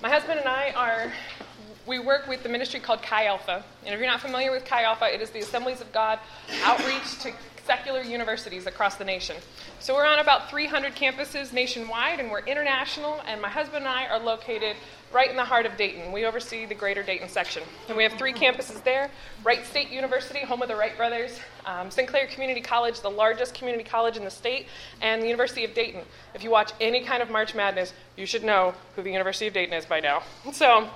My husband and I are, we work with the ministry called Chi Alpha. And if you're not familiar with Chi Alpha, it is the Assemblies of God outreach to secular universities across the nation. So we're on about 300 campuses nationwide, and we're international. And my husband and I are located right in the heart of Dayton. We oversee the greater Dayton section. And we have three campuses there Wright State University, home of the Wright brothers, um, Sinclair Community College, the largest community college in the state, and the University of Dayton. If you watch any kind of March Madness, you should know who the University of Dayton is by now. So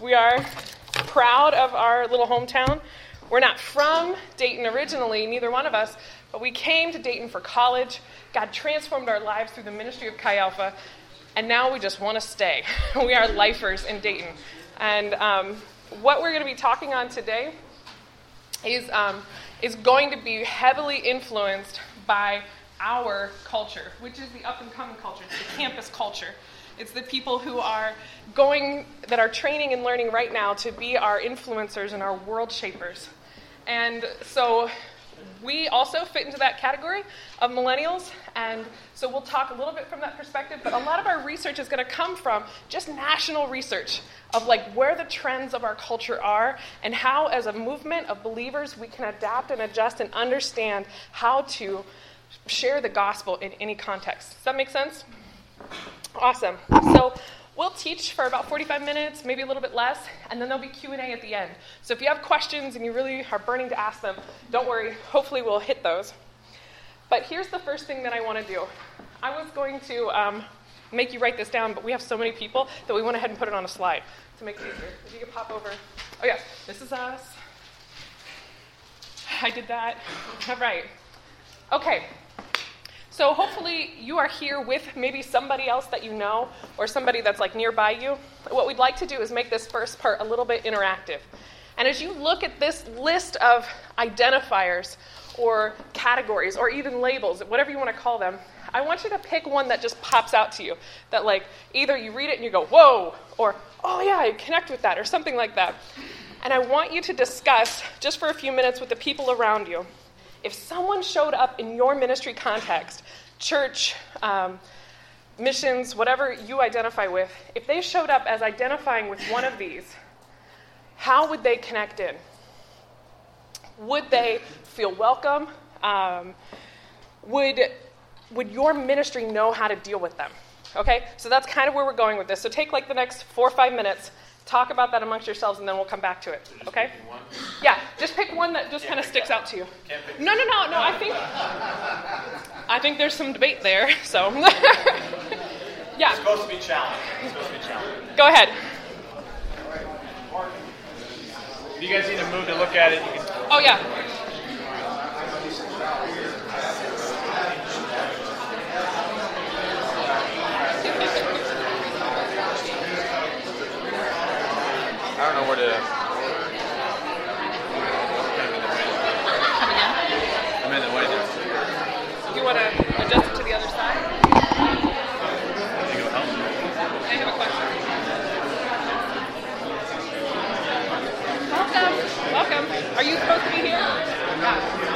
we are proud of our little hometown. We're not from Dayton originally, neither one of us, but we came to Dayton for college. God transformed our lives through the ministry of Chi Alpha, and now we just want to stay. we are lifers in Dayton. And um, what we're going to be talking on today is, um, is going to be heavily influenced by our culture, which is the up and coming culture, it's the campus culture. It's the people who are going, that are training and learning right now to be our influencers and our world shapers. And so we also fit into that category of millennials, and so we'll talk a little bit from that perspective. But a lot of our research is going to come from just national research of like where the trends of our culture are, and how, as a movement of believers, we can adapt and adjust and understand how to share the gospel in any context. Does that make sense? Awesome. So We'll teach for about 45 minutes, maybe a little bit less, and then there'll be Q&A at the end. So if you have questions and you really are burning to ask them, don't worry. Hopefully we'll hit those. But here's the first thing that I want to do. I was going to um, make you write this down, but we have so many people that we went ahead and put it on a slide to make it easier. If you could pop over. Oh, yes, this is us. I did that. All right. Okay, so hopefully you are here with maybe somebody else that you know or somebody that's like nearby you. What we'd like to do is make this first part a little bit interactive. And as you look at this list of identifiers or categories or even labels, whatever you want to call them, I want you to pick one that just pops out to you. That, like, either you read it and you go, whoa, or, oh, yeah, I connect with that, or something like that. And I want you to discuss, just for a few minutes, with the people around you, if someone showed up in your ministry context, church, um, missions, whatever you identify with, if they showed up as identifying with one of these, how would they connect in? Would they feel welcome? Um, would, would your ministry know how to deal with them? Okay, so that's kind of where we're going with this. So take like the next four or five minutes Talk about that amongst yourselves, and then we'll come back to it. Okay? Yeah, just pick one that just kind of sticks out to you. No, no, no, no. I think I think there's some debate there. So, yeah. It's supposed to be challenging. It's supposed to be challenging. Go ahead. If you guys need to move to look at it, you can. Oh yeah. I don't know where to. I'm in the way. Do you want to adjust it to the other side? I have a question. Welcome. Welcome. Are you supposed to be here? Yeah.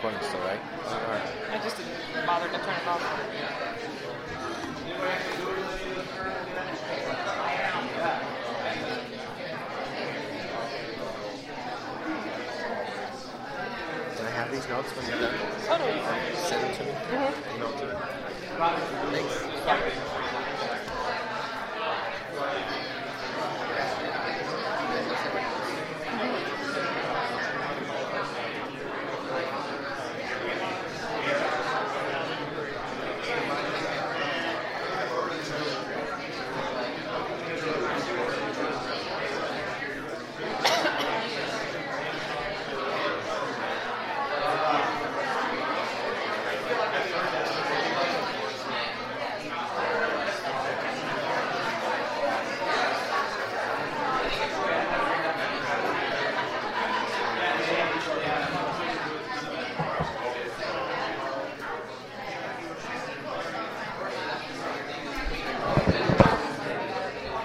recording still, right? I just didn't bother to turn it off. Notes when you're done? Totally. Send them to me. Mm-hmm. Email to me. Thanks. Yeah.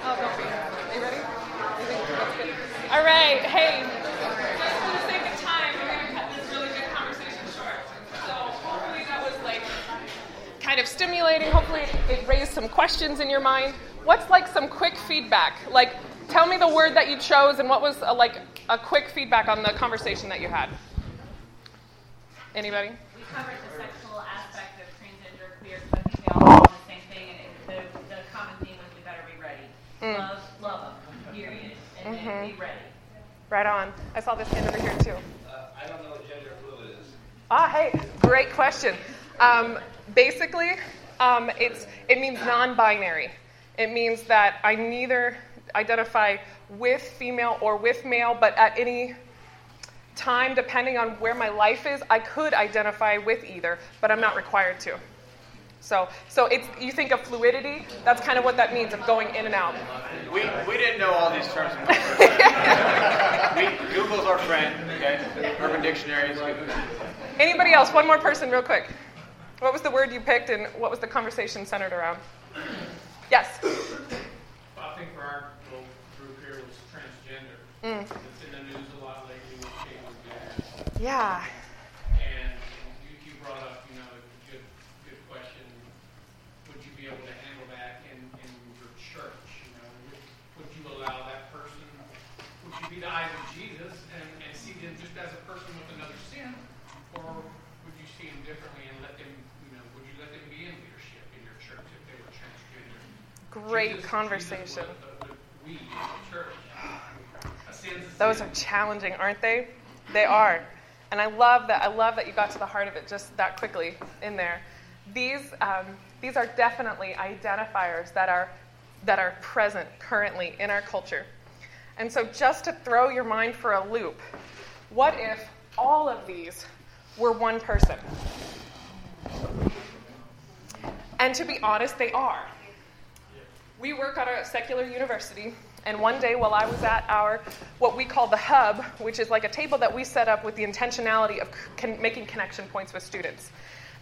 Oh, don't be. Are you ready? You think that's good? All right. Hey, just for the sake of time, we're going to cut this really good conversation short. So hopefully that was like kind of stimulating. Hopefully it raised some questions in your mind. What's like some quick feedback? Like, tell me the word that you chose and what was a, like a quick feedback on the conversation that you had. Anybody? We covered the sexual aspect of transgender, queer, because I think they all want the same thing, and it, the, the common theme was we better be ready. Love, love them, period, and then be ready. Right on. I saw this hand over here too. Uh, I don't know what gender fluid is. Ah, hey, great question. Um, basically, um, it's it means non-binary. It means that I neither identify with female or with male, but at any time, depending on where my life is, I could identify with either, but I'm not required to. So, so it's you think of fluidity. That's kind of what that means of going in and out. We, we didn't know all these terms. we, Google's our friend, okay? Urban Dictionary is good. Anybody else? One more person, real quick. What was the word you picked, and what was the conversation centered around? Yes. I think for our little group here was transgender. Mm. It's in the news a lot lately with Caitlyn Jenner. Yeah. And you, you brought up, you know, a good, good question. Would you be able to handle that in, in your church? You know, would, would you allow that person, would you be the eyes of Jesus and, and see them just as a person with another sin? Or would you see them differently and let them, you know, would you let them be in leadership in your church if they were transgender? Great Jesus- conversation. Jesus would, would we, a church, a sin's a Those are challenging, aren't they? They are. And I love that. I love that you got to the heart of it just that quickly in there. These, um, these are definitely identifiers that are, that are present currently in our culture. And so, just to throw your mind for a loop, what if all of these were one person? And to be honest, they are. We work at a secular university, and one day while I was at our, what we call the hub, which is like a table that we set up with the intentionality of con- making connection points with students.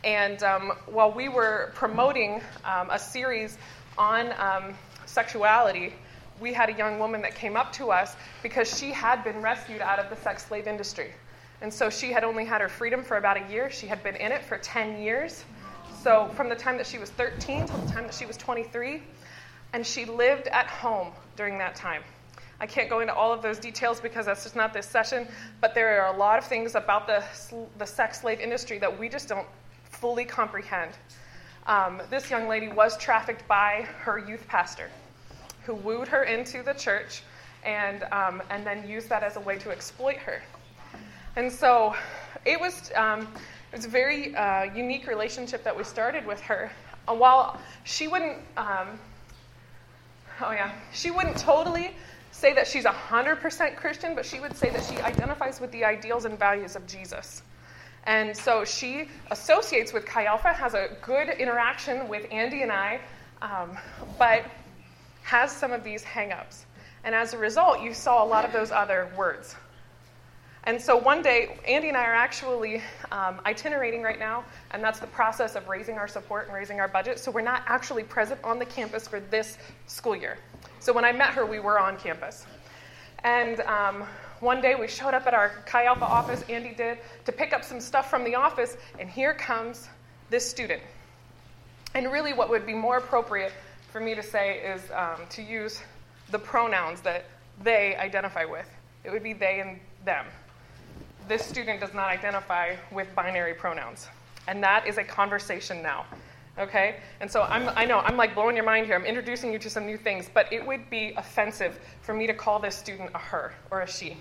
And um, while we were promoting um, a series on um, sexuality, we had a young woman that came up to us because she had been rescued out of the sex slave industry. And so she had only had her freedom for about a year. She had been in it for 10 years. So from the time that she was 13 till the time that she was 23, and she lived at home during that time. I can't go into all of those details because that's just not this session, but there are a lot of things about the, the sex slave industry that we just don't fully comprehend. Um, this young lady was trafficked by her youth pastor, who wooed her into the church and, um, and then used that as a way to exploit her. And so it was, um, it was a very uh, unique relationship that we started with her. Uh, while she wouldn't, um, oh yeah, she wouldn't totally say that she's 100% Christian, but she would say that she identifies with the ideals and values of Jesus. And so she associates with Chi Alpha, has a good interaction with Andy and I, um, but has some of these hangups. And as a result, you saw a lot of those other words. And so one day, Andy and I are actually um, itinerating right now, and that's the process of raising our support and raising our budget. So we're not actually present on the campus for this school year. So when I met her, we were on campus. And um, one day we showed up at our Chi Alpha office, Andy did, to pick up some stuff from the office, and here comes this student. And really, what would be more appropriate for me to say is um, to use the pronouns that they identify with. It would be they and them. This student does not identify with binary pronouns. And that is a conversation now. Okay? And so I'm, I know I'm like blowing your mind here. I'm introducing you to some new things, but it would be offensive for me to call this student a her or a she.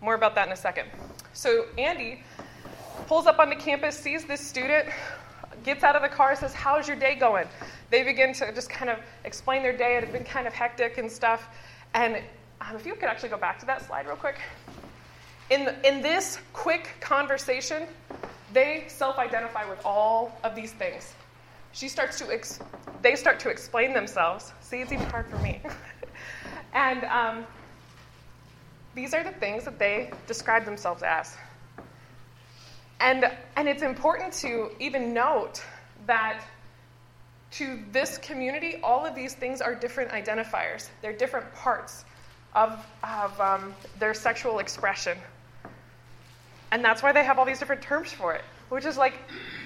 More about that in a second. So Andy pulls up onto campus, sees this student, gets out of the car, says, How's your day going? They begin to just kind of explain their day. It had been kind of hectic and stuff. And um, if you could actually go back to that slide real quick. In, in this quick conversation, they self identify with all of these things. She starts to, ex- they start to explain themselves. See, it's even hard for me. and um, these are the things that they describe themselves as. And, and it's important to even note that to this community, all of these things are different identifiers. They're different parts of, of um, their sexual expression. And that's why they have all these different terms for it, which is like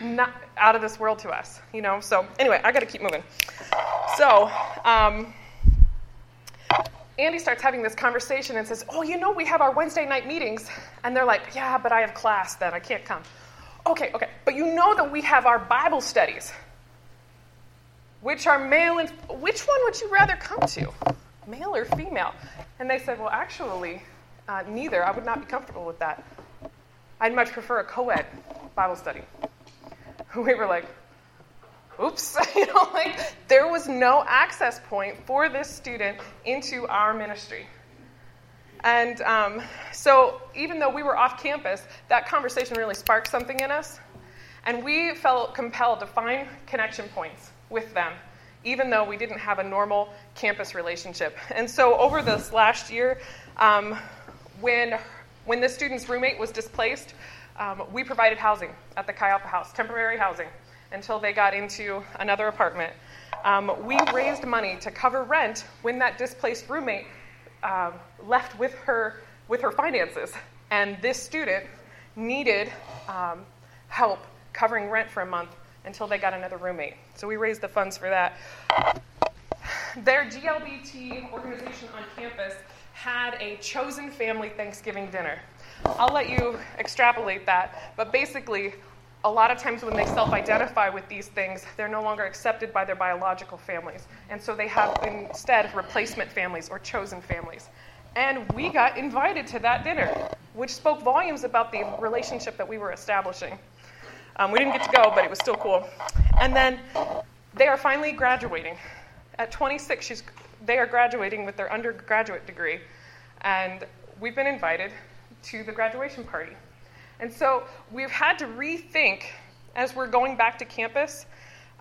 not out of this world to us, you know? So, anyway, I got to keep moving. So, um, Andy starts having this conversation and says, Oh, you know, we have our Wednesday night meetings. And they're like, Yeah, but I have class then. I can't come. Okay, okay. But you know that we have our Bible studies, which are male and which one would you rather come to, male or female? And they said, Well, actually, uh, neither. I would not be comfortable with that. I'd much prefer a co ed Bible study. We were like, oops, you know, like there was no access point for this student into our ministry. And um, so, even though we were off campus, that conversation really sparked something in us. And we felt compelled to find connection points with them, even though we didn't have a normal campus relationship. And so, over this last year, um, when, when this student's roommate was displaced, um, we provided housing at the Chi Alpha House, temporary housing, until they got into another apartment. Um, we raised money to cover rent when that displaced roommate uh, left with her with her finances, and this student needed um, help covering rent for a month until they got another roommate. So we raised the funds for that. Their GLBT organization on campus had a chosen family Thanksgiving dinner. I'll let you extrapolate that, but basically, a lot of times when they self identify with these things, they're no longer accepted by their biological families. And so they have instead replacement families or chosen families. And we got invited to that dinner, which spoke volumes about the relationship that we were establishing. Um, we didn't get to go, but it was still cool. And then they are finally graduating. At 26, she's, they are graduating with their undergraduate degree. And we've been invited to the graduation party. And so we've had to rethink as we're going back to campus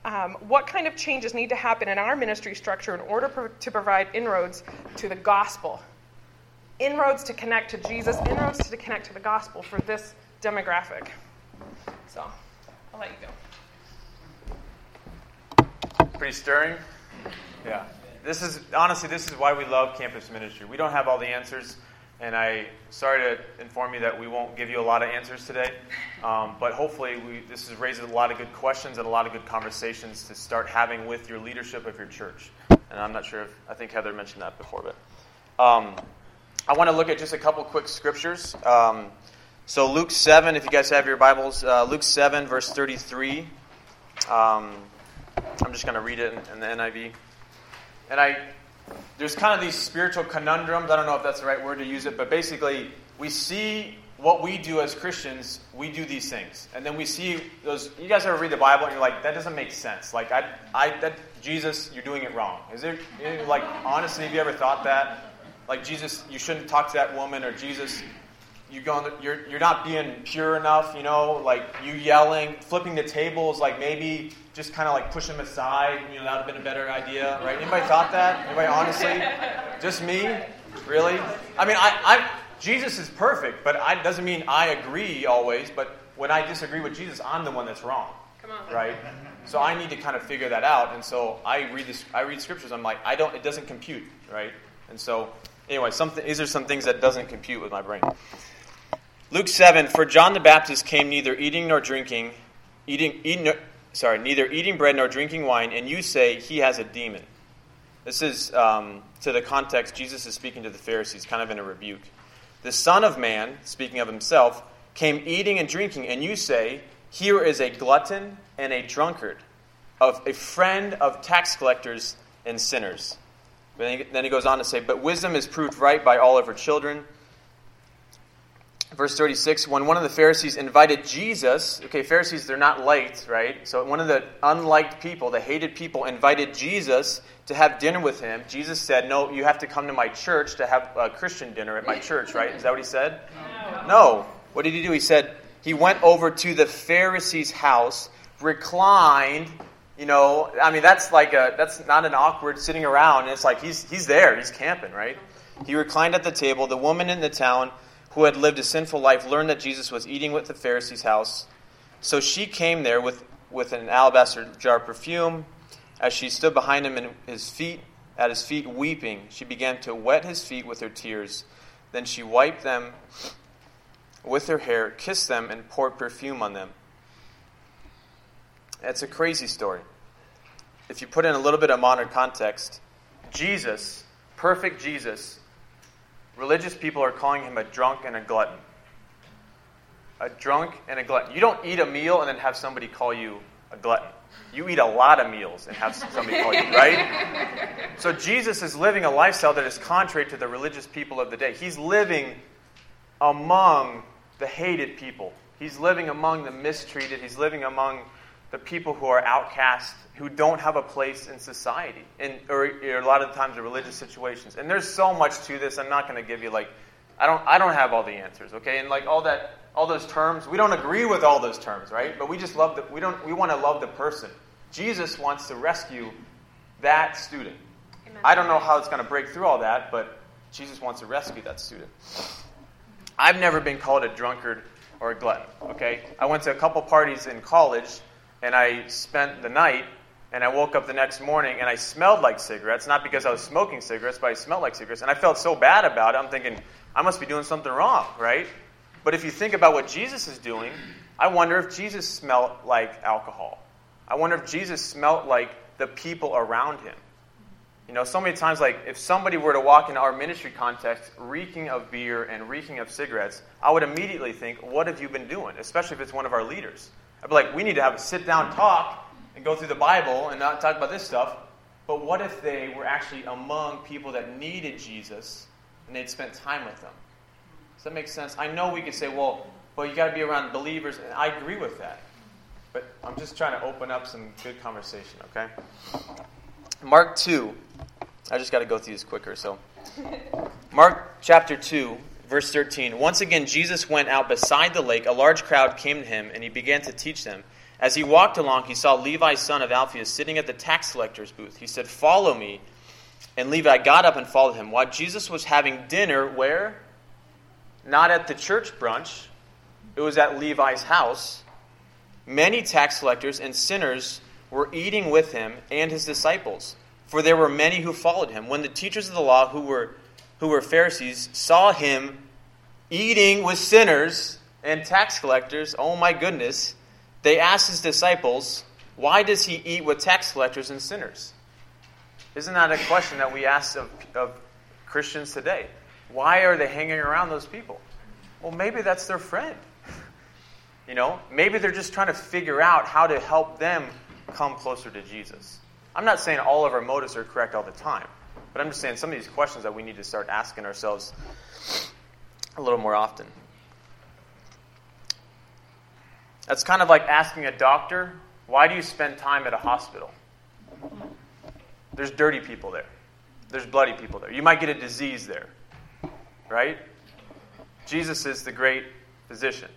um, what kind of changes need to happen in our ministry structure in order pro- to provide inroads to the gospel. Inroads to connect to Jesus, inroads to connect to the gospel for this demographic. So I'll let you go. Pretty stirring. Yeah. This is honestly, this is why we love campus ministry. We don't have all the answers. And I sorry to inform you that we won't give you a lot of answers today, um, but hopefully we, this has raised a lot of good questions and a lot of good conversations to start having with your leadership of your church. And I'm not sure if I think Heather mentioned that before, but um, I want to look at just a couple quick scriptures. Um, so Luke seven, if you guys have your Bibles, uh, Luke seven verse thirty three. Um, I'm just going to read it in, in the NIV, and I there's kind of these spiritual conundrums. I don't know if that's the right word to use it, but basically, we see what we do as Christians, we do these things. And then we see those. You guys ever read the Bible and you're like, that doesn't make sense. Like, I, I, that, Jesus, you're doing it wrong. Is there, like, honestly, have you ever thought that? Like, Jesus, you shouldn't talk to that woman, or Jesus, you going, you're, you're not being pure enough, you know, like, you yelling, flipping the tables, like, maybe just kind of like push them aside. You know, that would have been a better idea, right? Anybody thought that? Anybody honestly? Just me? Really? I mean, I, I Jesus is perfect, but it doesn't mean I agree always. But when I disagree with Jesus, I'm the one that's wrong. Come on. Right? So I need to kind of figure that out. And so I read this. I read scriptures. I'm like, I don't. It doesn't compute, right? And so anyway, something. These are some things that doesn't compute with my brain. Luke seven. For John the Baptist came neither eating nor drinking, eating, eating sorry, neither eating bread nor drinking wine, and you say he has a demon. This is, um, to the context, Jesus is speaking to the Pharisees, kind of in a rebuke. The Son of Man, speaking of himself, came eating and drinking, and you say, Here is a glutton and a drunkard, of a friend of tax collectors and sinners. Then he goes on to say, But wisdom is proved right by all of her children. Verse 36 When one of the Pharisees invited Jesus, okay, Pharisees, they're not liked, right? So one of the unliked people, the hated people, invited Jesus to have dinner with him. Jesus said, No, you have to come to my church to have a Christian dinner at my church, right? Is that what he said? No. no. What did he do? He said, He went over to the Pharisee's house, reclined, you know, I mean, that's like a, that's not an awkward sitting around. It's like he's, he's there, he's camping, right? He reclined at the table. The woman in the town who had lived a sinful life learned that Jesus was eating with the Pharisee's house. So she came there with, with an alabaster jar of perfume. As she stood behind him and his feet, at his feet weeping, she began to wet his feet with her tears. Then she wiped them with her hair, kissed them, and poured perfume on them. It's a crazy story. If you put in a little bit of modern context, Jesus, perfect Jesus, religious people are calling him a drunk and a glutton. A drunk and a glutton. You don't eat a meal and then have somebody call you a glutton. You eat a lot of meals and have somebody call you, right? So Jesus is living a lifestyle that is contrary to the religious people of the day. He's living among the hated people. He's living among the mistreated. He's living among the people who are outcast, who don't have a place in society, and or, or a lot of the times in religious situations. And there's so much to this. I'm not going to give you like, I don't, I don't have all the answers, okay? And like all that, all those terms, we don't agree with all those terms, right? But we just love the, we don't, we want to love the person. Jesus wants to rescue that student. Amen. I don't know how it's going to break through all that, but Jesus wants to rescue that student. I've never been called a drunkard or a glutton. Okay, I went to a couple parties in college and I spent the night and I woke up the next morning and I smelled like cigarettes, not because I was smoking cigarettes, but I smelled like cigarettes. And I felt so bad about it. I'm thinking, I must be doing something wrong, right? But if you think about what Jesus is doing, I wonder if Jesus smelled like alcohol. I wonder if Jesus smelled like the people around him. You know, so many times, like, if somebody were to walk into our ministry context reeking of beer and reeking of cigarettes, I would immediately think, what have you been doing? Especially if it's one of our leaders. I'd be like, we need to have a sit down talk and go through the Bible and not talk about this stuff. But what if they were actually among people that needed Jesus and they'd spent time with them? Does that make sense? I know we could say, well, well, you got to be around believers, and I agree with that. But I'm just trying to open up some good conversation, okay? Mark 2. I just got to go through this quicker, so. Mark chapter 2, Verse 13 Once again, Jesus went out beside the lake. A large crowd came to him, and he began to teach them. As he walked along, he saw Levi, son of Alphaeus, sitting at the tax collector's booth. He said, Follow me. And Levi got up and followed him. While Jesus was having dinner, where? Not at the church brunch, it was at Levi's house. Many tax collectors and sinners were eating with him and his disciples, for there were many who followed him. When the teachers of the law, who were who were Pharisees, saw him eating with sinners and tax collectors. Oh my goodness. They asked his disciples, Why does he eat with tax collectors and sinners? Isn't that a question that we ask of, of Christians today? Why are they hanging around those people? Well, maybe that's their friend. You know, maybe they're just trying to figure out how to help them come closer to Jesus. I'm not saying all of our motives are correct all the time. But I'm just saying some of these questions that we need to start asking ourselves a little more often. That's kind of like asking a doctor, why do you spend time at a hospital? There's dirty people there. There's bloody people there. You might get a disease there. Right? Jesus is the great physician.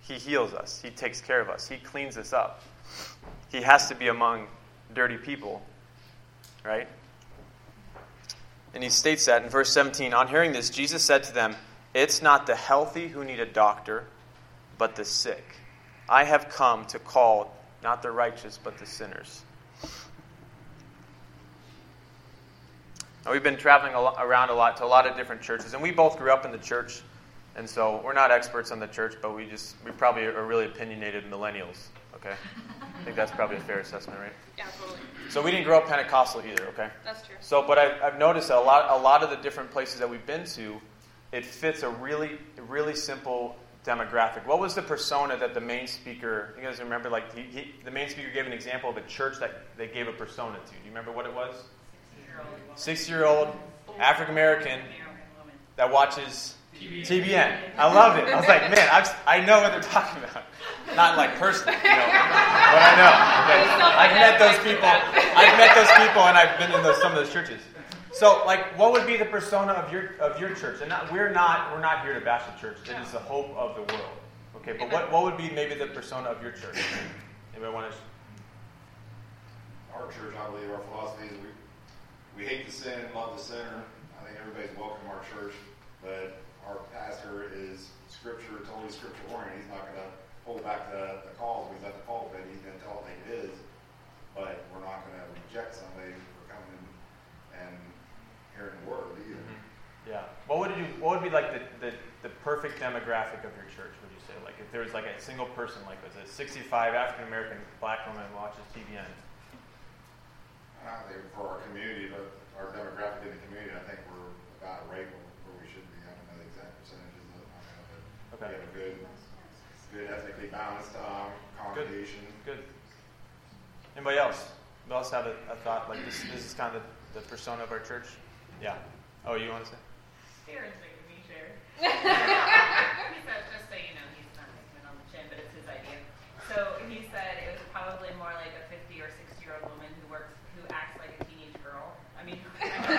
He heals us. He takes care of us. He cleans us up. He has to be among dirty people. Right? And he states that in verse 17 On hearing this, Jesus said to them, It's not the healthy who need a doctor, but the sick. I have come to call not the righteous, but the sinners. Now, we've been traveling around a lot to a lot of different churches, and we both grew up in the church, and so we're not experts on the church, but we just we probably are really opinionated millennials. Okay, I think that's probably a fair assessment, right? Yeah, totally. So we didn't grow up Pentecostal either, okay? That's true. So, but I've, I've noticed that a lot, a lot of the different places that we've been to, it fits a really, really simple demographic. What was the persona that the main speaker, you guys remember, like, he, he, the main speaker gave an example of a church that they gave a persona to. Do you remember what it was? Six year old African American that watches TBN. I love it. I was like, man, I've, I know what they're talking about. Not like personally, you know, but I know. Okay. I've met those people. I've met those people, and I've been in those, some of those churches. So, like, what would be the persona of your of your church? And not, we're not we're not here to bash the church. It is the hope of the world. Okay, but what, what would be maybe the persona of your church? Anybody want to? Our church, I believe, our philosophy is we we hate the sin, and love the sinner. I think everybody's welcome to our church, but our pastor is scripture, totally scripture oriented. He's not going to hold back the, the calls. He's at the pulpit. He's going to tell it like it is. But we're not going to reject somebody for coming and hearing the word either. Mm-hmm. Yeah. What would you? What would be like the, the, the perfect demographic of your church? Would you say like if there was like a single person like was a 65 African American black woman watches TBN? I think for our community, but our demographic in the community, I think we're about right where we should be. I don't know the exact percentages of it, but Okay. we have a good, good ethnically balanced um, congregation. Good. Anybody else? Anybody else have a, a thought like this? This is kind of the, the persona of our church. Yeah. Oh, you want to say? Darren's making me share. he said, just so you know, he's not making it on the chin, but it's his idea. So he said it was probably more like a 50 or 60 year old woman who works, who acts like a teenage girl. I mean, I'm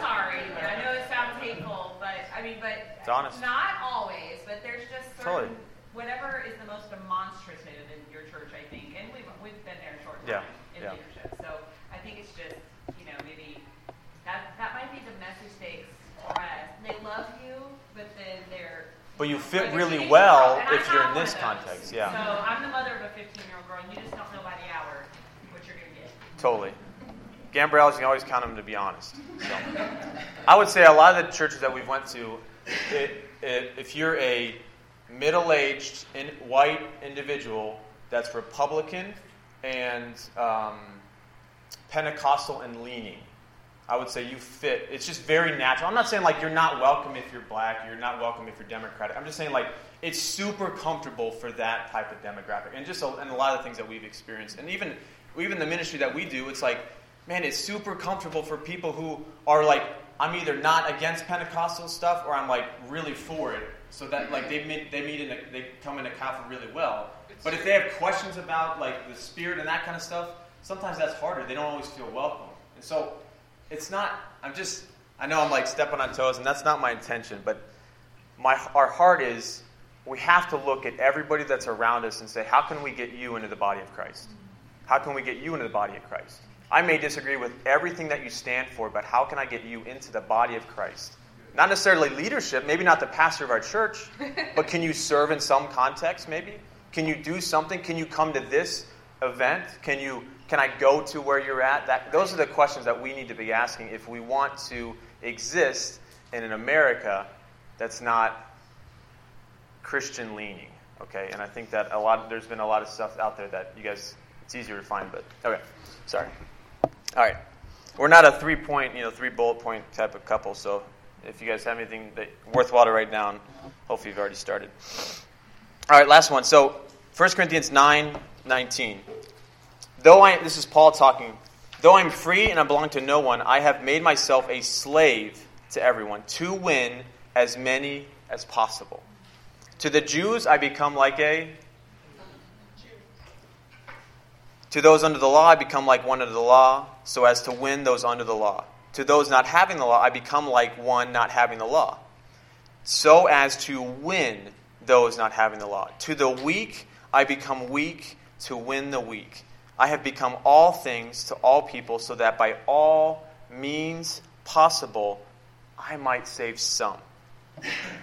sorry. I know it sounds hateful, but I mean, but It's honest. not always. But there's just certain Totally. whatever is the most demonstrative in your church, I think, and we've we've been there a short Yeah, time in yeah. leadership. So I think it's just you know maybe that that might be the message they express. They love you, but then they're But you fit like really well if you're in this one of those. context. Yeah. So I'm the mother of a 15 year old girl, and you just don't know by the hour what you're gonna get. Totally. Gambrells, you can always count them to be honest. So. I would say a lot of the churches that we've went to, it, it, if you're a middle-aged in, white individual that's Republican and um, Pentecostal and leaning, I would say you fit. It's just very natural. I'm not saying like you're not welcome if you're black, you're not welcome if you're Democratic. I'm just saying like it's super comfortable for that type of demographic, and just a, and a lot of things that we've experienced, and even even the ministry that we do, it's like, man, it's super comfortable for people who are like, I'm either not against Pentecostal stuff or I'm like really for it. So that like they meet they meet in a, they come into Calvary really well. But if they have questions about like the spirit and that kind of stuff, sometimes that's harder. They don't always feel welcome, and so it's not i'm just i know i'm like stepping on toes and that's not my intention but my our heart is we have to look at everybody that's around us and say how can we get you into the body of christ how can we get you into the body of christ i may disagree with everything that you stand for but how can i get you into the body of christ not necessarily leadership maybe not the pastor of our church but can you serve in some context maybe can you do something can you come to this event can you can I go to where you're at? That, those are the questions that we need to be asking if we want to exist in an America that's not Christian leaning. Okay, and I think that a lot there's been a lot of stuff out there that you guys it's easier to find, but okay, sorry. All right, we're not a three point, you know, three bullet point type of couple. So if you guys have anything that worthwhile to write down, hopefully you've already started. All right, last one. So 1 Corinthians 9, 19. Though I, this is Paul talking, though I'm free and I belong to no one, I have made myself a slave to everyone to win as many as possible. To the Jews, I become like a. To those under the law, I become like one under the law, so as to win those under the law. To those not having the law, I become like one not having the law, so as to win those not having the law. To the weak, I become weak to win the weak. I have become all things to all people, so that by all means possible I might save some.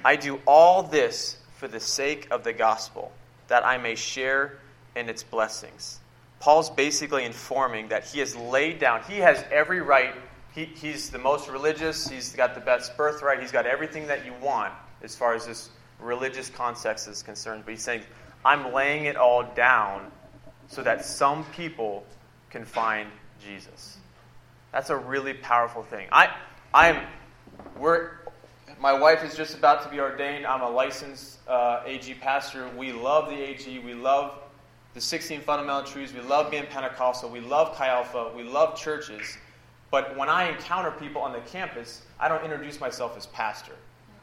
I do all this for the sake of the gospel, that I may share in its blessings. Paul's basically informing that he has laid down, he has every right. He, he's the most religious, he's got the best birthright, he's got everything that you want as far as this religious context is concerned. But he's saying, I'm laying it all down so that some people can find Jesus. That's a really powerful thing. I, I'm, we're, My wife is just about to be ordained. I'm a licensed uh, AG pastor. We love the AG. We love the 16 fundamental truths. We love being Pentecostal. We love Chi Alpha. We love churches. But when I encounter people on the campus, I don't introduce myself as pastor.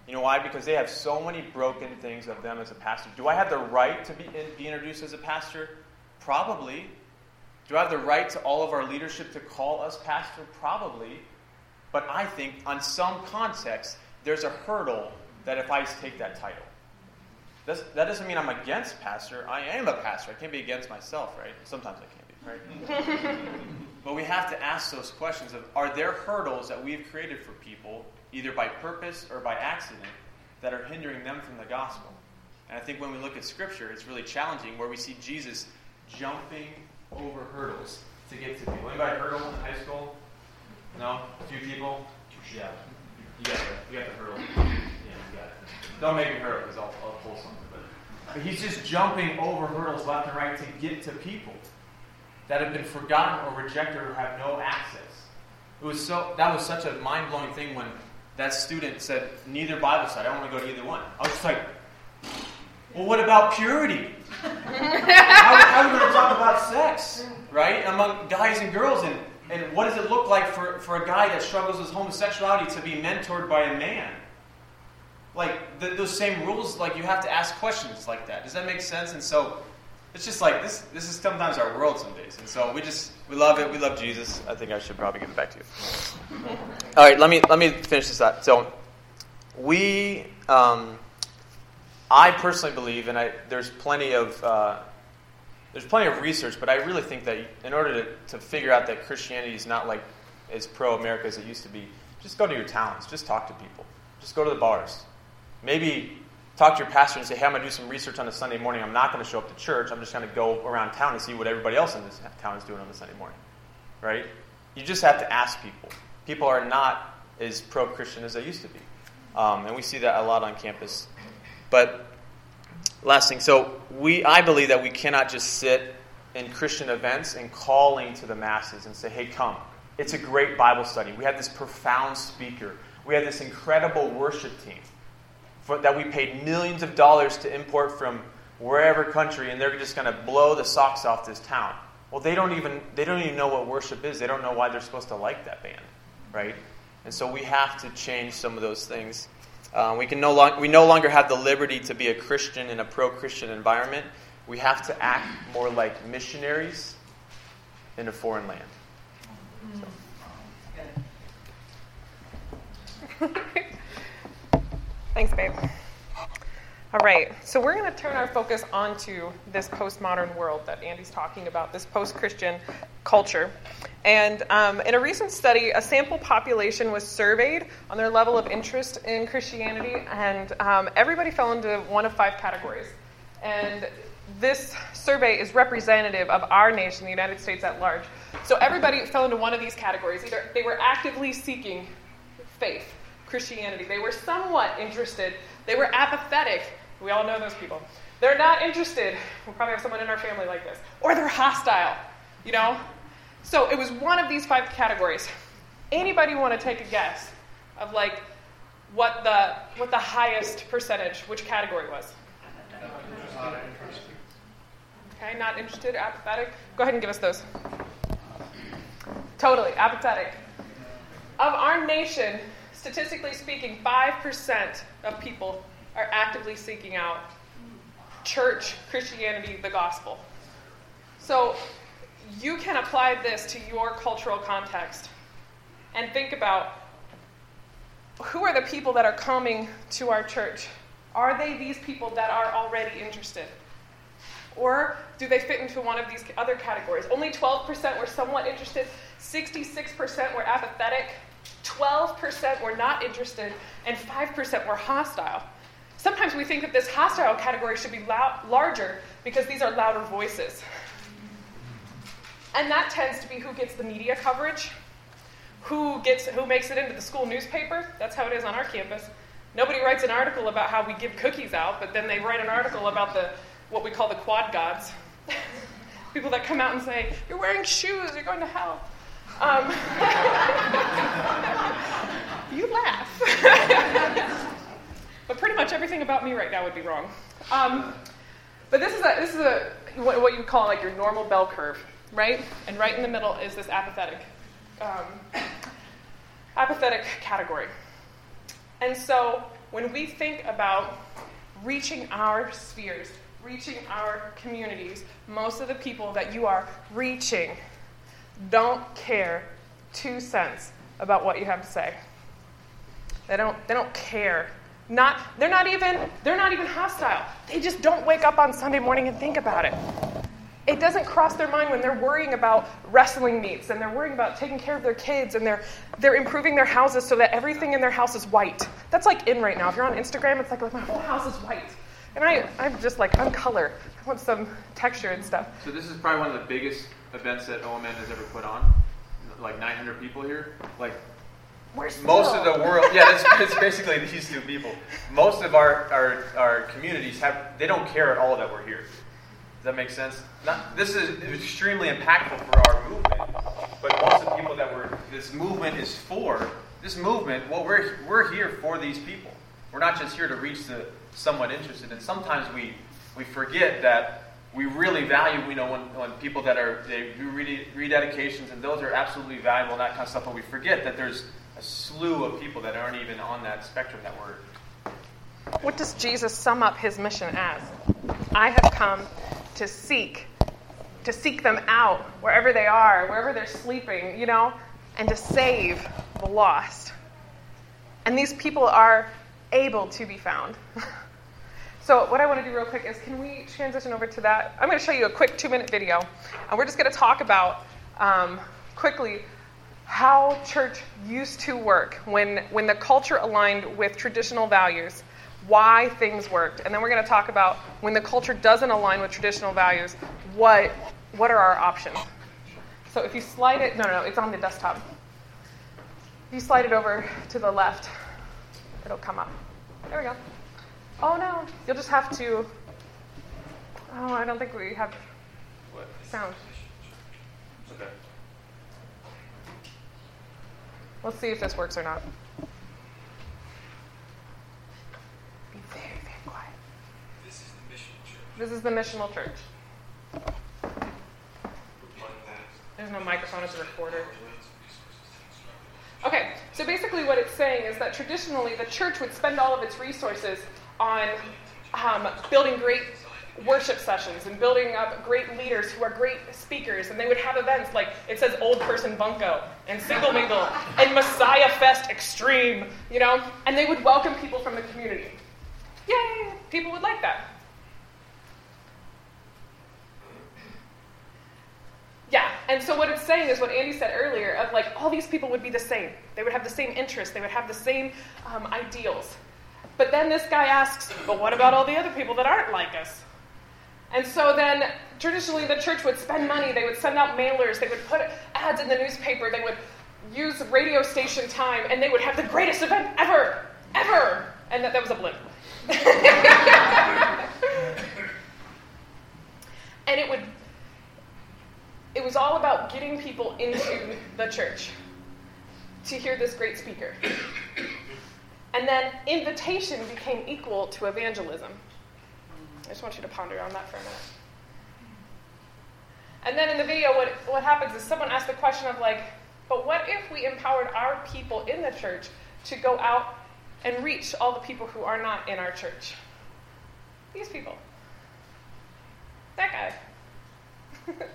You know why? Because they have so many broken things of them as a pastor. Do I have the right to be, be introduced as a pastor? Probably. Do I have the right to all of our leadership to call us pastor? Probably. But I think, on some context, there's a hurdle that if I take that title. That's, that doesn't mean I'm against pastor. I am a pastor. I can't be against myself, right? Sometimes I can't be, right? but we have to ask those questions of are there hurdles that we've created for people, either by purpose or by accident, that are hindering them from the gospel? And I think when we look at Scripture, it's really challenging where we see Jesus jumping over hurdles to get to people. Anybody hurdle in high school? No? A few people? Yeah. You got the, you got the hurdle. Yeah, you got it. Don't make me hurt because I'll, I'll pull something. But, but he's just jumping over hurdles left and right to get to people that have been forgotten or rejected or have no access. It was so that was such a mind blowing thing when that student said neither Bible side. I don't want to go to either one. I was just like, well, what about purity? how, how are we going to talk about sex, right, among guys and girls? And, and what does it look like for, for a guy that struggles with homosexuality to be mentored by a man? Like, the, those same rules, like, you have to ask questions like that. Does that make sense? And so, it's just like, this, this is sometimes our world some days. And so, we just, we love it. We love Jesus. I think I should probably give it back to you. All right, let me, let me finish this up. So, we, um, I personally believe, and I, there's plenty of uh, there's plenty of research, but I really think that in order to, to figure out that Christianity is not like as pro-America as it used to be, just go to your towns, just talk to people, just go to the bars, maybe talk to your pastor and say, "Hey, I'm going to do some research on a Sunday morning. I'm not going to show up to church. I'm just going to go around town and see what everybody else in this town is doing on a Sunday morning." Right? You just have to ask people. People are not as pro-Christian as they used to be, um, and we see that a lot on campus. But last thing, so we, I believe that we cannot just sit in Christian events and calling to the masses and say, "Hey, come! It's a great Bible study. We have this profound speaker. We have this incredible worship team for, that we paid millions of dollars to import from wherever country, and they're just going to blow the socks off this town." Well, they don't even they don't even know what worship is. They don't know why they're supposed to like that band, right? And so we have to change some of those things. Uh, we, can no long, we no longer have the liberty to be a Christian in a pro Christian environment. We have to act more like missionaries in a foreign land. So. Thanks, babe. All right, so we're going to turn our focus onto this postmodern world that Andy's talking about, this post Christian culture. And um, in a recent study, a sample population was surveyed on their level of interest in Christianity, and um, everybody fell into one of five categories. And this survey is representative of our nation, the United States at large. So everybody fell into one of these categories. Either they were actively seeking faith, Christianity, they were somewhat interested, they were apathetic. We all know those people. They're not interested. We probably have someone in our family like this. Or they're hostile, you know? So it was one of these five categories. Anybody want to take a guess of like what the what the highest percentage, which category was? Okay, not interested, apathetic. Go ahead and give us those. Totally, apathetic. Of our nation, statistically speaking, 5% of people are actively seeking out church, Christianity, the gospel. So you can apply this to your cultural context and think about who are the people that are coming to our church? Are they these people that are already interested? Or do they fit into one of these other categories? Only 12% were somewhat interested, 66% were apathetic, 12% were not interested, and 5% were hostile. Sometimes we think that this hostile category should be loud, larger because these are louder voices. And that tends to be who gets the media coverage, who gets who makes it into the school newspaper. That's how it is on our campus. Nobody writes an article about how we give cookies out, but then they write an article about the what we call the quad gods. People that come out and say, "You're wearing shoes. You're going to hell." Um, you laugh. But pretty much everything about me right now would be wrong. Um, but this is a this is a what, what you would call like your normal bell curve, right? And right in the middle is this apathetic, um, apathetic category. And so when we think about reaching our spheres, reaching our communities, most of the people that you are reaching don't care two cents about what you have to say. They don't, they don't care. Not, they're not even they're not even hostile. They just don't wake up on Sunday morning and think about it. It doesn't cross their mind when they're worrying about wrestling meets and they're worrying about taking care of their kids and they're they're improving their houses so that everything in their house is white. That's like in right now. If you're on Instagram, it's like, like my whole house is white. And I, I'm just like, I'm color. I want some texture and stuff. So this is probably one of the biggest events that OMN has ever put on. Like 900 people here. Like We're most of the world, yeah, it's, it's basically these two people. Most of our, our, our communities have, they don't care at all that we're here. Does that make sense? Not, this is extremely impactful for our movement, but most of the people that we're, this movement is for, this movement, well, we're, we're here for these people. We're not just here to reach the somewhat interested. And sometimes we, we forget that we really value, you know, when, when people that are, they do re- rededications, and those are absolutely valuable and that kind of stuff, but we forget that there's a slew of people that aren't even on that spectrum that we're What does Jesus sum up his mission as? I have come to seek, to seek them out wherever they are, wherever they're sleeping, you know, and to save the lost. And these people are able to be found. so, what I want to do real quick is can we transition over to that? I'm going to show you a quick two minute video, and we're just going to talk about um, quickly how church used to work when, when the culture aligned with traditional values, why things worked. And then we're going to talk about when the culture doesn't align with traditional values, what, what are our options. So if you slide it, no, no, no, it's on the desktop. If you slide it over to the left, it'll come up. There we go. Oh no, you'll just have to. Oh, I don't think we have What? sound. Okay. Let's see if this works or not. Be very, very quiet. This is the mission church. This is the missional church. We're plugging that. There's no microphone, it's a recorder. Lands and resources to instruct. Okay, so basically what it's saying is that traditionally the church would spend all of its resources on um, building great worship sessions and building up great leaders who are great speakers. And they would have events like it says Old Person Bunko and Single Mingle and Messiah Fest Extreme, you know? And they would welcome people from the community. Yay! People would like that. Yeah, and so what it's saying is what Andy said earlier of like all these people would be the same. They would have the same interests, they would have the same um, ideals. But then this guy asks, but what about all the other people that aren't like us? And so then traditionally the church would spend money, they would send out mailers, they would put ads in the newspaper, they would use radio station time, and they would have the greatest event ever, ever. And that, that was a blip. and it would it was all about getting people into the church to hear this great speaker. And then invitation became equal to evangelism. I just want you to ponder on that for a minute. And then in the video, what, what happens is someone asked the question of, like, but what if we empowered our people in the church to go out and reach all the people who are not in our church? These people. That guy.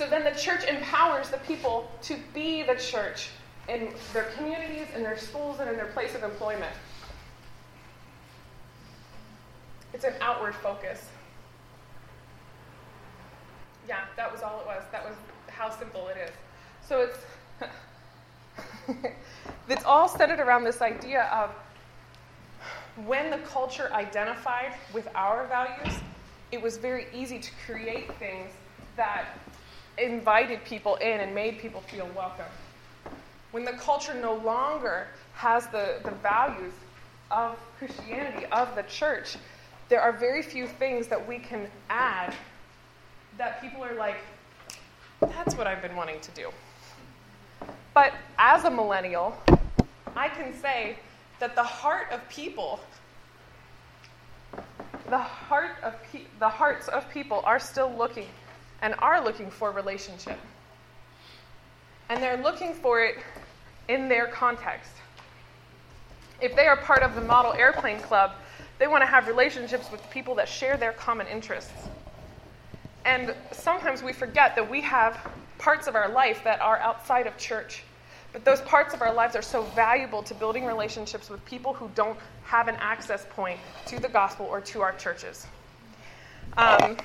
So then the church empowers the people to be the church in their communities, in their schools, and in their place of employment. It's an outward focus. Yeah, that was all it was. That was how simple it is. So it's it's all centered around this idea of when the culture identified with our values, it was very easy to create things that invited people in and made people feel welcome. When the culture no longer has the, the values of Christianity, of the church, there are very few things that we can add that people are like, that's what I've been wanting to do. But as a millennial, I can say that the heart of people, the heart of pe- the hearts of people are still looking and are looking for relationship. And they're looking for it in their context. If they are part of the model airplane club, they want to have relationships with people that share their common interests. And sometimes we forget that we have parts of our life that are outside of church. But those parts of our lives are so valuable to building relationships with people who don't have an access point to the gospel or to our churches. Um,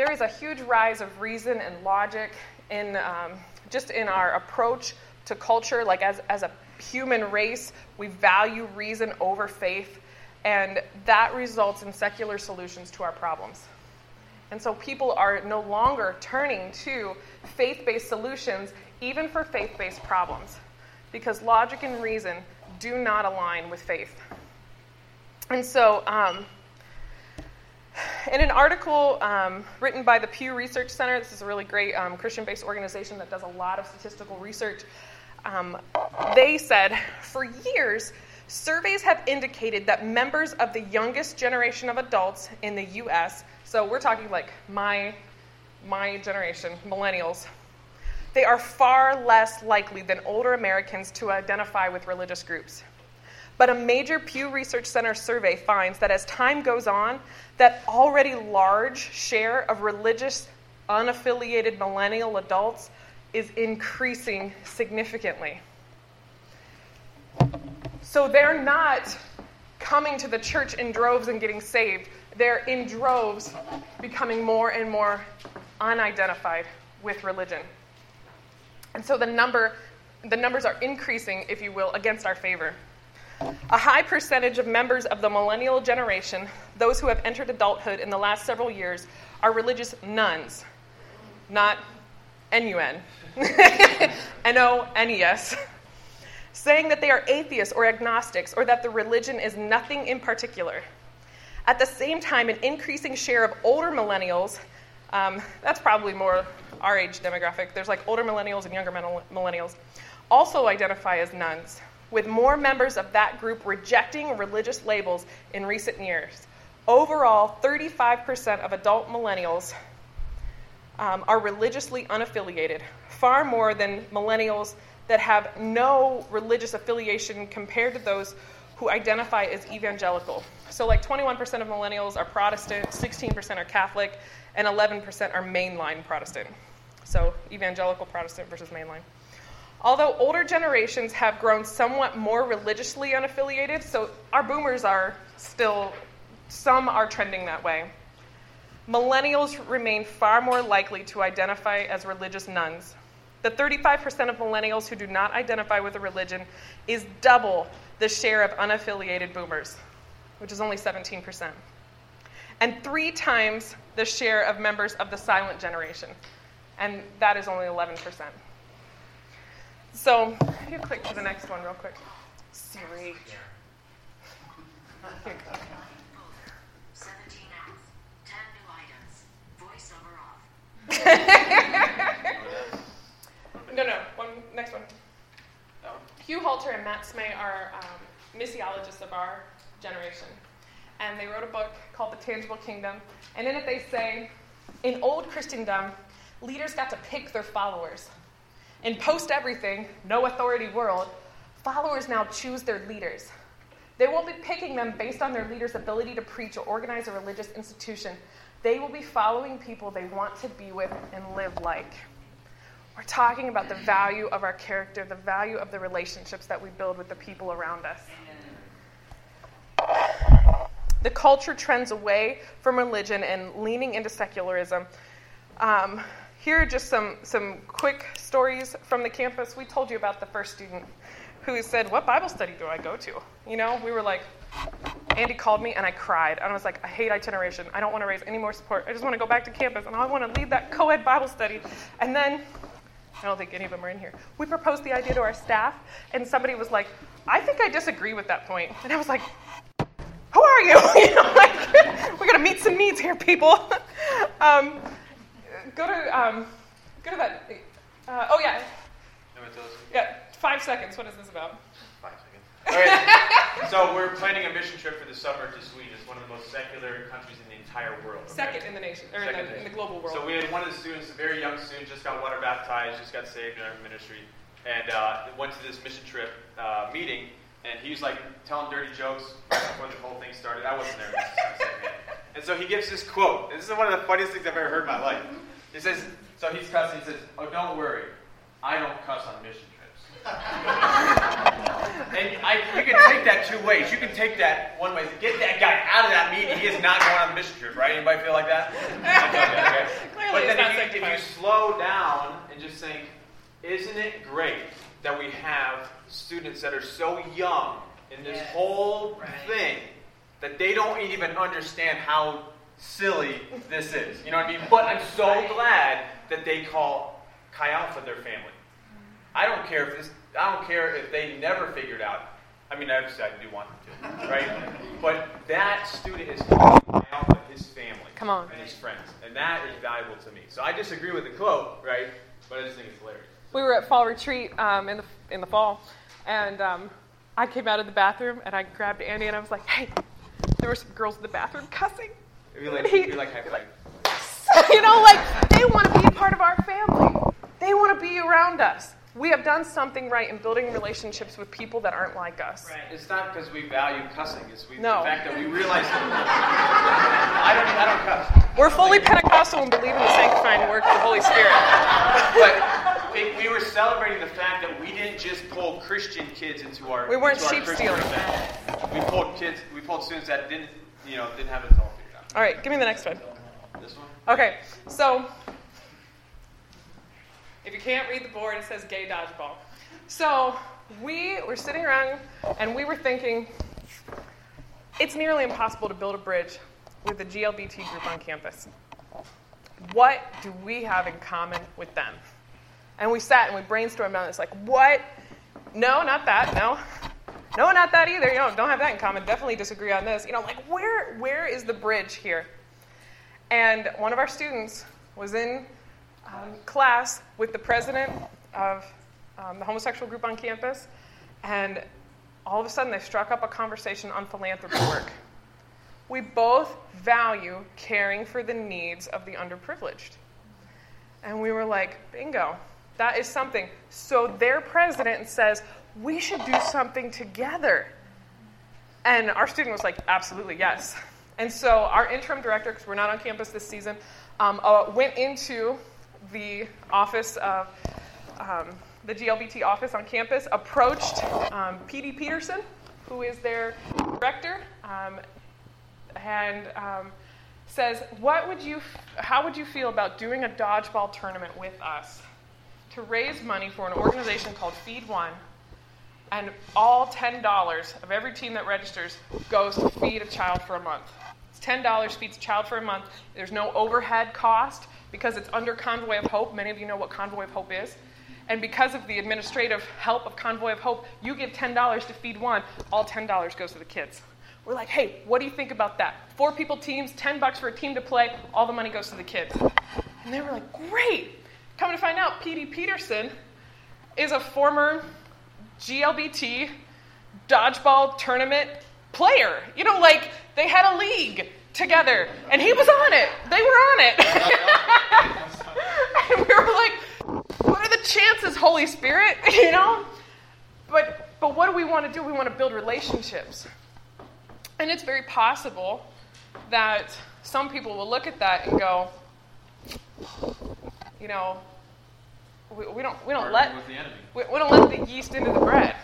there is a huge rise of reason and logic in um, just in our approach to culture. Like as, as a human race, we value reason over faith, and that results in secular solutions to our problems. And so people are no longer turning to faith based solutions, even for faith based problems, because logic and reason do not align with faith. And so, um, in an article um, written by the Pew Research Center, this is a really great um, Christian based organization that does a lot of statistical research. Um, they said for years, surveys have indicated that members of the youngest generation of adults in the US, so we're talking like my, my generation, millennials, they are far less likely than older Americans to identify with religious groups. But a major Pew Research Center survey finds that as time goes on, that already large share of religious unaffiliated millennial adults is increasing significantly. So they're not coming to the church in droves and getting saved. They're in droves becoming more and more unidentified with religion. And so the number the numbers are increasing, if you will, against our favor. A high percentage of members of the millennial generation, those who have entered adulthood in the last several years, are religious nones, not N-U-N, N-O-N-E-S, saying that they are atheists or agnostics or that the religion is nothing in particular. At the same time, an increasing share of older millennials, um, that's probably more our age demographic, there's like older millennials and younger millennials, also identify as nones with more members of that group rejecting religious labels in recent years. Overall, 35% of adult millennials um, are religiously unaffiliated, far more than millennials that have no religious affiliation compared to those who identify as evangelical. So, like 21% of millennials are Protestant, 16% are Catholic, and 11% are mainline Protestant. So, evangelical Protestant versus mainline. Although older generations have grown somewhat more religiously unaffiliated, so our boomers are still, some are trending that way. Millennials remain far more likely to identify as religious nones. The 35% of millennials who do not identify with a religion is double the share of unaffiliated boomers, which is only 17%, and three times the share of members of the silent generation, and that is only 11%. So you click to the next one real quick. Siri. Here. 17 10 new items. Voiceover off. no, no. One next one. Hugh Halter and Matt Smay are um, missiologists of our generation, and they wrote a book called The Tangible Kingdom. And in it, they say, in old Christendom, leaders got to pick their followers. In post everything, no authority world, followers now choose their leaders. They won't be picking them based on their leader's ability to preach or organize a religious institution. They will be following people they want to be with and live like. We're talking about the value of our character, the value of the relationships that we build with the people around us. The culture trends away from religion and leaning into secularism. Um, here are just some, some quick stories from the campus. We told you about the first student who said, What Bible study do I go to? You know, we were like, Andy called me and I cried. And I was like, I hate itineration. I don't want to raise any more support. I just want to go back to campus and I want to lead that co ed Bible study. And then, I don't think any of them are in here. We proposed the idea to our staff, and somebody was like, I think I disagree with that point. And I was like, Who are you? you know, like, we're going to meet some needs here, people. um, go to um, go to that Uh, oh, yeah. You want to tell us? Yeah, five seconds. What is this about? Five seconds. All right. so we're planning a mission trip for the summer to Sweden. It's one of the most secular countries in the entire world. okay? Second in the nation, or in Second the, in the global world. So we had one of the students, a very young student, just got water baptized, just got saved in our ministry, and uh, went to this mission trip uh, meeting. And he was like telling dirty jokes before the whole thing started. I wasn't there. I was just secondhand. And so he gives this quote. This is one of the funniest things I've ever heard in my life. He says, so he's cussing. He says, "Oh, don't worry, I don't cuss on mission trips." and I, you can take that two ways. You can take that one way. Get that guy out of that meeting. He is not going on a mission trip, right? Anybody feel like that? Okay. Clearly But then if you, if you slow down and just think, isn't it great that we have students that are so young in this Yes. whole Right. thing that they don't even understand how silly this is. You know what I mean? But I'm so glad that they call Chi Alpha their family. I don't care if this. I don't care if they never figured out. I mean, I obviously, I do want them to, right? But that student is Chi Alpha his family. Come on. And his friends, and that is valuable to me. So I disagree with the quote, right? But I just think it's hilarious. we were at fall retreat um, in the in the fall, and um, I came out of the bathroom and I grabbed Andy and I was like, "Hey, there were some girls in the bathroom cussing." It'd be like, He- it'd be like high five. you know, like they want to be a part of our family. They want to be around us. We have done something right in building relationships with people that aren't like us. Right. It's not because we value cussing. It's we, No. the fact that we realize. I don't. I don't cuss. We're fully Pentecostal and believe in the sanctifying work of the Holy Spirit. But we, we were celebrating the fact that we didn't just pull Christian kids into our. We weren't into sheep stealing. event. We pulled kids. We pulled students that didn't, you know, didn't have it all figured out. All right, give me the next one. This one. Okay, so if you can't read the board, it says gay dodgeball. So we were sitting around and we were thinking it's nearly impossible to build a bridge with the GLBT group on campus. What do we have in common with them? And we sat and we brainstormed on this like, what? No, not that. No. No, not that either. You know, don't have that in common. Definitely disagree on this. You know, like where where is the bridge here? And one of our students was in um, class with the president of um, the homosexual group on campus, and all of a sudden they struck up a conversation on philanthropy work. We both value caring for the needs of the underprivileged. And we were like, bingo, that is something. So their president says, we should do something together. And our student was like, absolutely, yes. And so our interim director, because we're not on campus this season, um, uh, went into the office of um, the GLBT office on campus, approached um, PD Peterson, who is their director, um, and um, says, "What would you? How would you feel about doing a dodgeball tournament with us to raise money for an organization called Feed One?" And all $10 of every team that registers goes to feed a child for a month. It's $10 feeds a child for a month. There's no overhead cost because it's under Convoy of Hope. Many of you know what Convoy of Hope is. And because of the administrative help of Convoy of Hope, you give $10 to feed one, all $10 goes to the kids. We're like, hey, what do you think about that? Four people teams, 10 bucks for a team to play, all the money goes to the kids. And they were like, great. Come to find out, PD Peterson is a former GLBT dodgeball tournament player. You know, like they had a league together, and he was on it. They were on it. and we were like, what are the chances, Holy Spirit? You know? But but what do we want to do? We want to build relationships. And it's very possible that some people will look at that and go, you know, we, we don't we don't let with the enemy. we, we don't let the yeast into the bread.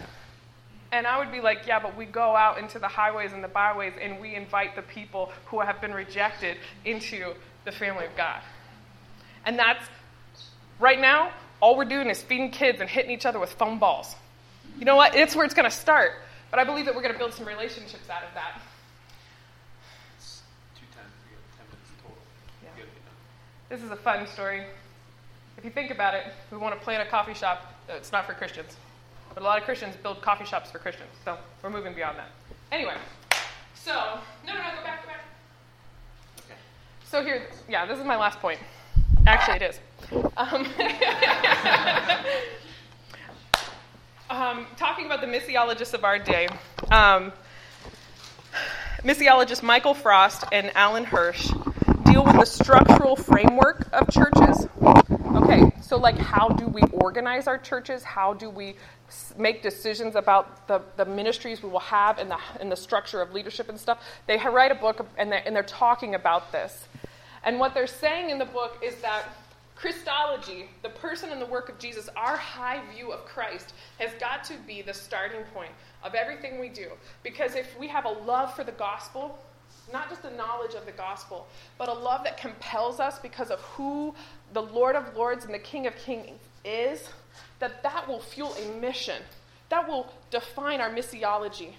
And I would be like, yeah, but we go out into the highways and the byways and we invite the people who have been rejected into the family of God. And that's right now, all we're doing is feeding kids and hitting each other with foam balls. You know what? It's where it's going to start. But I believe that we're going to build some relationships out of that. It's two times. We got ten minutes total. Yeah. We gotta be done. This is a fun story. If you think about it, we want to plant a coffee shop. It's not for Christians, but a lot of Christians build coffee shops for Christians. So we're moving beyond that. Anyway, so no, no, no, go back, go back. Okay. So here, yeah, this is my last point. Actually, it is. Um, um, talking about the missiologists of our day, um, missiologists Michael Frost and Alan Hirsch deal with the structural framework of churches. Okay, so like how do we organize our churches? How do we make decisions about the, the ministries we will have and the, and the structure of leadership and stuff? They write a book and they're, and they're talking about this. And what they're saying in the book is that Christology, the person and the work of Jesus, our high view of Christ, has got to be the starting point of everything we do. Because if we have a love for the gospel, not just a knowledge of the gospel, but a love that compels us because of who the Lord of Lords and the King of Kings is, that that will fuel a mission. That will define our missiology.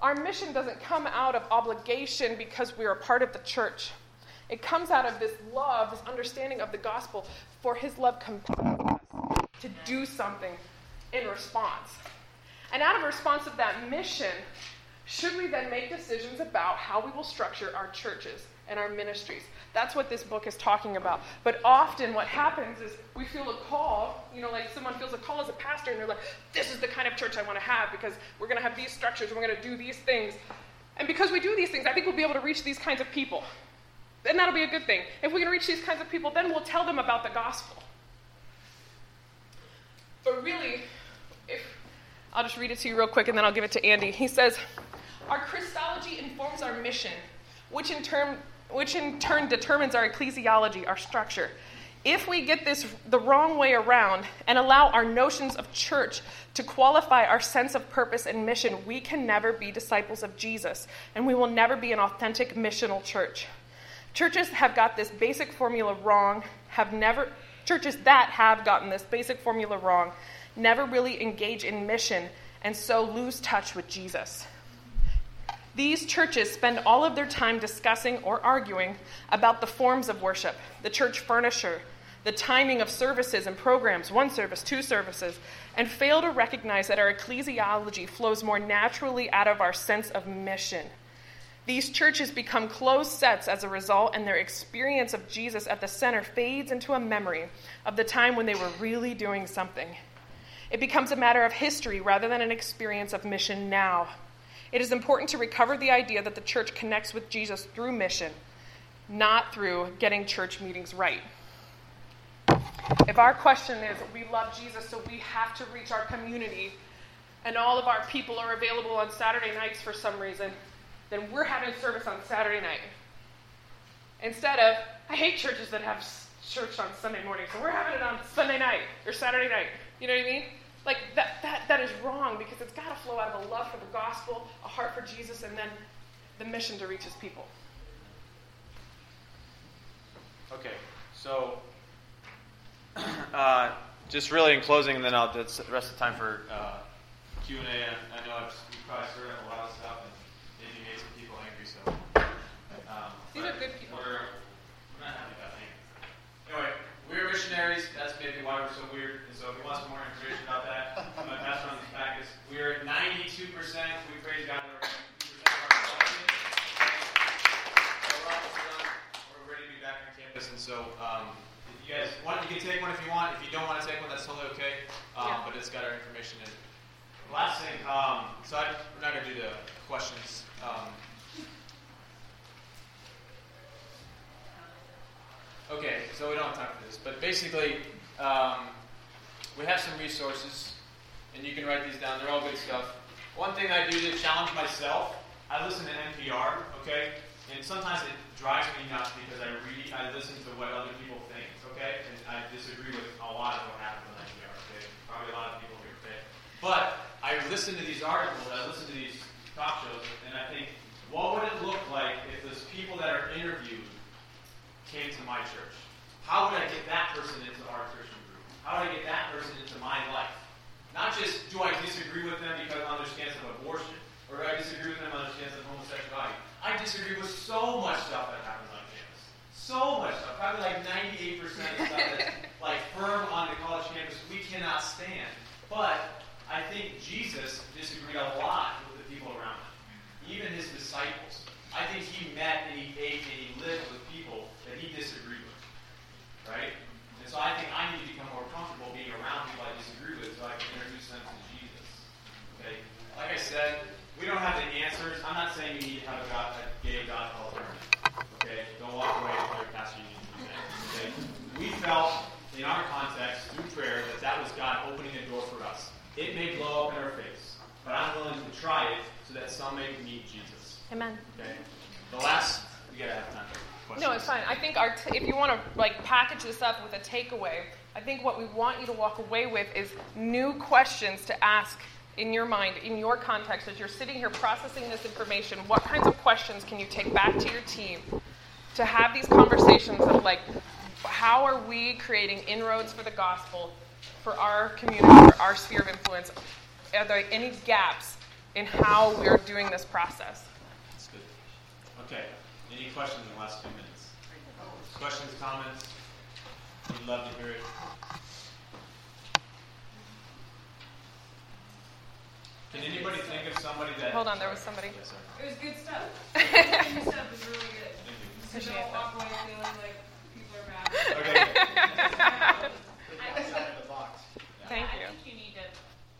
Our mission doesn't come out of obligation because we're a part of the church. It comes out of this love, this understanding of the gospel, for his love compels us to do something in response. And out of response of that mission, should we then make decisions about how we will structure our churches and our ministries? That's what this book is talking about. But often what happens is we feel a call, you know, like someone feels a call as a pastor and they're like, this is the kind of church I want to have because we're going to have these structures, we're going to do these things. And because we do these things, I think we'll be able to reach these kinds of people. And that'll be a good thing. If we can reach these kinds of people, then we'll tell them about the gospel. But really, if I'll just read it to you real quick and then I'll give it to Andy. He says, Our Christology informs our mission, which in turn which in turn determines our ecclesiology, our structure. If we get this the wrong way around and allow our notions of church to qualify our sense of purpose and mission, we can never be disciples of Jesus, and we will never be an authentic missional church. Churches have got this basic formula wrong, have never churches that have gotten this basic formula wrong, never really engage in mission and so lose touch with Jesus. These churches spend all of their time discussing or arguing about the forms of worship, the church furniture, the timing of services and programs, one service, two services, and fail to recognize that our ecclesiology flows more naturally out of our sense of mission. These churches become closed sets as a result, and their experience of Jesus at the center fades into a memory of the time when they were really doing something. It becomes a matter of history rather than an experience of mission now. It is important to recover the idea that the church connects with Jesus through mission, not through getting church meetings right. If our question is, we love Jesus, so we have to reach our community, and all of our people are available on Saturday nights for some reason, then we're having service on Saturday night. Instead of, I hate churches that have church on Sunday morning, so we're having it on Sunday night or Saturday night. You know what I mean? Like that, that, that is wrong because it's got to flow out of a love for the gospel, a heart for Jesus, and then the mission to reach his people. Okay, so uh, just really in closing, and then I'll that's the rest of the time for uh, Q and A. I know I've probably stirred up a lot of stuff and maybe made some people angry. So um, These but are good people. We're, we're not happy about angry. Anyway, we're missionaries. That's maybe why we're so weird. And so if you want some more information about that, my pastor on this package. We're at 92 percent. We praise God. We're at 92% of our we're almost. We're ready to be back on campus, and so um, if you guys want, you can take one if you want. If you don't want to take one, that's totally okay. Um, Yeah. But it's got our information in. it. Last thing, um, so I, we're not going to do the questions. Um, okay, so we don't have time for this, but basically, um, we have some resources, and you can write these down. They're all good stuff. One thing I do to challenge myself, I listen to NPR, okay, and sometimes it drives me nuts because I read, I listen to what other people think, okay, and I disagree with a lot of what happens on NPR, okay. Probably a lot of people here today, but I listen to these articles, I listen to these talk shows, and I think, what would it look like if those people that are interviewed came to my church? How would I get that person into our Christian group? How would I get that person into my life? Not just do I disagree with them because on their stance of abortion, or do I disagree with them on their stance of homosexuality. I disagree with so much stuff that happens on campus. So much stuff. Probably like 98% of stuff that's like firm on the college campus we cannot stand. But I think Jesus disagreed a lot with the people around him, even his disciples. I think he met and he ate and he right? I think our t- if you want to like package this up with a takeaway, I think what we want you to walk away with is new questions to ask in your mind, in your context, as you're sitting here processing this information. What kinds of questions can you take back to your team to have these conversations of like, how are we creating inroads for the gospel for our community, for our sphere of influence? Are there any gaps in how we're doing this process? That's good. Okay. Any questions in the last few minutes? Questions, comments? We'd love to hear it. Can anybody think of somebody that? Hold on, there was somebody. Yes, sir. It was good stuff. Your stuff was really good. Thank you. So Appreciate don't that. walk away feeling like people are mad. Okay. Outside of the box. Thank I you. think you need to,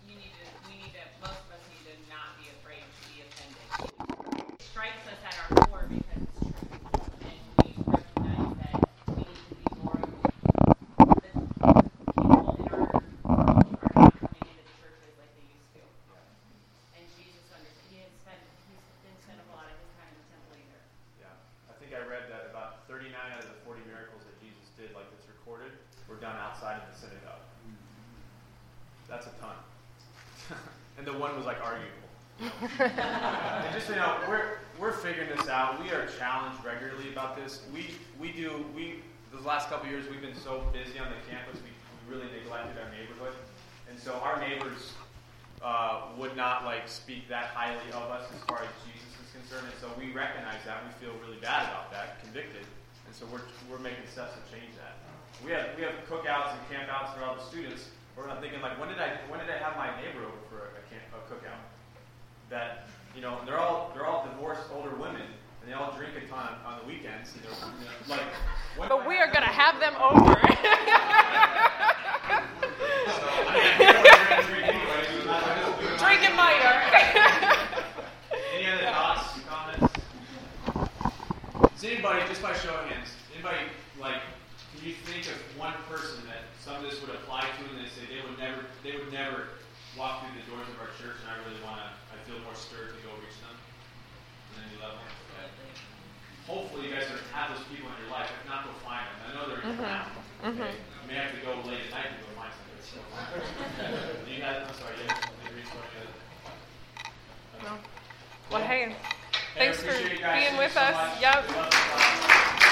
you need to, we need to, most of us need to not be afraid to be offended. It strikes us at our core because it's true. And we recognize that we need to be more, the people in our world are not coming into the churches like they used to. And Jesus understood, he had spent, he didn't spend a lot of his time in the temple either. Yeah. I think I read that about 39 out of the 40 miracles that Jesus did, like that's recorded, were done outside of the synagogue. That's a ton. and the one was like arguable. and just so you know, we're we're figuring this out. We are challenged regularly about this. We we do we the last couple years we've been so busy on the campus. We, we really neglected our neighborhood, and so our neighbors uh, would not like speak that highly of us as far as Jesus is concerned. And so we recognize that. We feel really bad about that, convicted, and so we're we're making steps to change that. We have we have cookouts and campouts for all the students. Where I'm thinking like, when did I when did I have my neighbor over for a, camp, a cookout? That you know they're all they're all divorced older women and they all drink a ton on the weekends. You know, like, But we are going to have them over. So, I mean, I know what you're gonna drink anyway, so it's not- I just do it Drinking my Any other thoughts, comments? Does anybody, just by show of hands, anybody like, can you think of one person that some of this would apply to, they would never, they would never walk through the doors of our church, and I really want to, I feel more stirred to go reach them on any level. Okay. Hopefully, you guys are, have those people in your life. If not, go find them. I know they're around. Mm-hmm. Okay. Mm-hmm. You may have to go late at night to go find somebody. So. you guys, I'm sorry, you guys, you reached one yet? No. Well, hey, Hey, thanks for appreciate you guys. being with so us. much. Yep. We love the